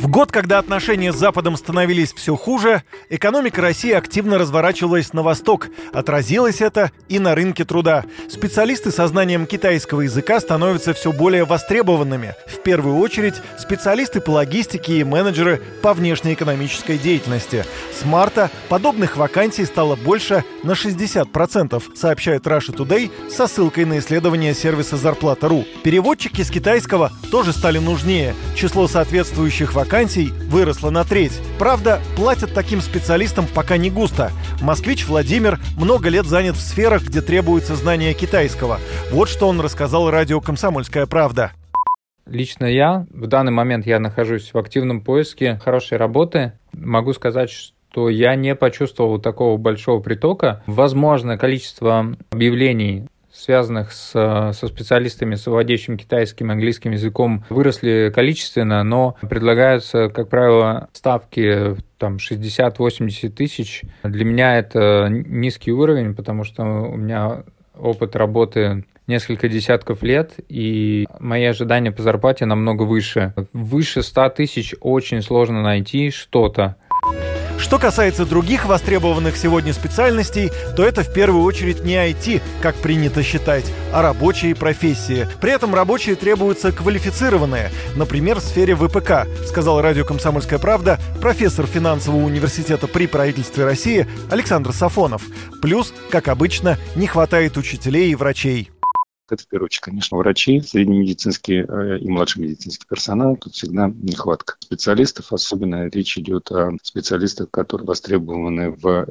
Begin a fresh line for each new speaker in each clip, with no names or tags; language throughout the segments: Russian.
В год, когда отношения с Западом становились все хуже, экономика России активно разворачивалась на восток. Отразилось это и на рынке труда. Специалисты со знанием китайского языка становятся все более востребованными. В первую очередь специалисты по логистике и менеджеры по внешнеэкономической деятельности. С марта подобных вакансий стало больше на 60%, сообщает Russia Today со ссылкой на исследование сервиса «Зарплата.ру». Переводчики с китайского тоже стали нужнее. Число соответствующих вакансий вакансий выросла на треть. Правда, платят таким специалистам пока не густо. Москвич Владимир много лет занят в сферах, где требуется знание китайского. Вот что он рассказал радио «Комсомольская правда».
Лично я, в данный момент я нахожусь в активном поиске хорошей работы. Могу сказать, что я не почувствовал такого большого притока. Возможно, количество объявлений связанных с, со специалистами, с владеющим китайским английским языком, выросли количественно, но предлагаются, как правило, ставки там 60-80 тысяч. Для меня это низкий уровень, потому что у меня опыт работы несколько десятков лет, и мои ожидания по зарплате намного выше. Выше 100 тысяч очень сложно найти что-то.
Что касается других востребованных сегодня специальностей, то это в первую очередь не IT, как принято считать, а рабочие профессии. При этом рабочие требуются квалифицированные, например, в сфере ВПК, сказал радио «Комсомольская правда» профессор финансового университета при правительстве России Александр Сафонов. Плюс, как обычно, не хватает учителей и врачей.
Это, в первую очередь, конечно, врачи, среднемедицинский э, и младший медицинский персонал. Тут всегда нехватка специалистов. Особенно речь идет о специалистах, которые востребованы в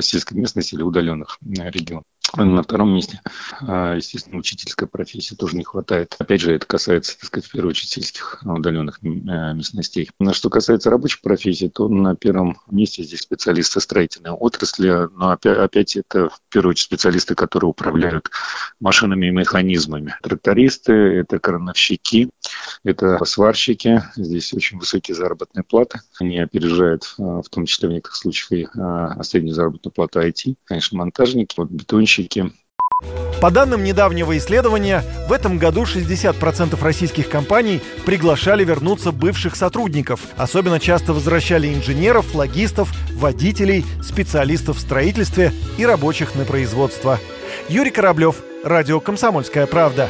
сельской местности или удаленных э, регионах. На втором месте, а, естественно, учительская профессия тоже не хватает. Опять же, это касается, так сказать, в первую очередь сельских а, удаленных э, местностей. Но что касается рабочих профессий, то на первом месте здесь специалисты строительной отрасли, но опять, опять это в первую очередь специалисты, которые управляют машинами и механизмами. Трактористы, это крановщики, это сварщики. Здесь очень высокие заработные платы. Они опережают, в том числе в некоторых случаях, и среднюю заработную плату IT. Конечно, монтажники, вот бетонщики, поставщики.
По данным недавнего исследования, в этом году 60% российских компаний приглашали вернуться бывших сотрудников. Особенно часто возвращали инженеров, логистов, водителей, специалистов в строительстве и рабочих на производство. Юрий Кораблев, Радио «Комсомольская правда».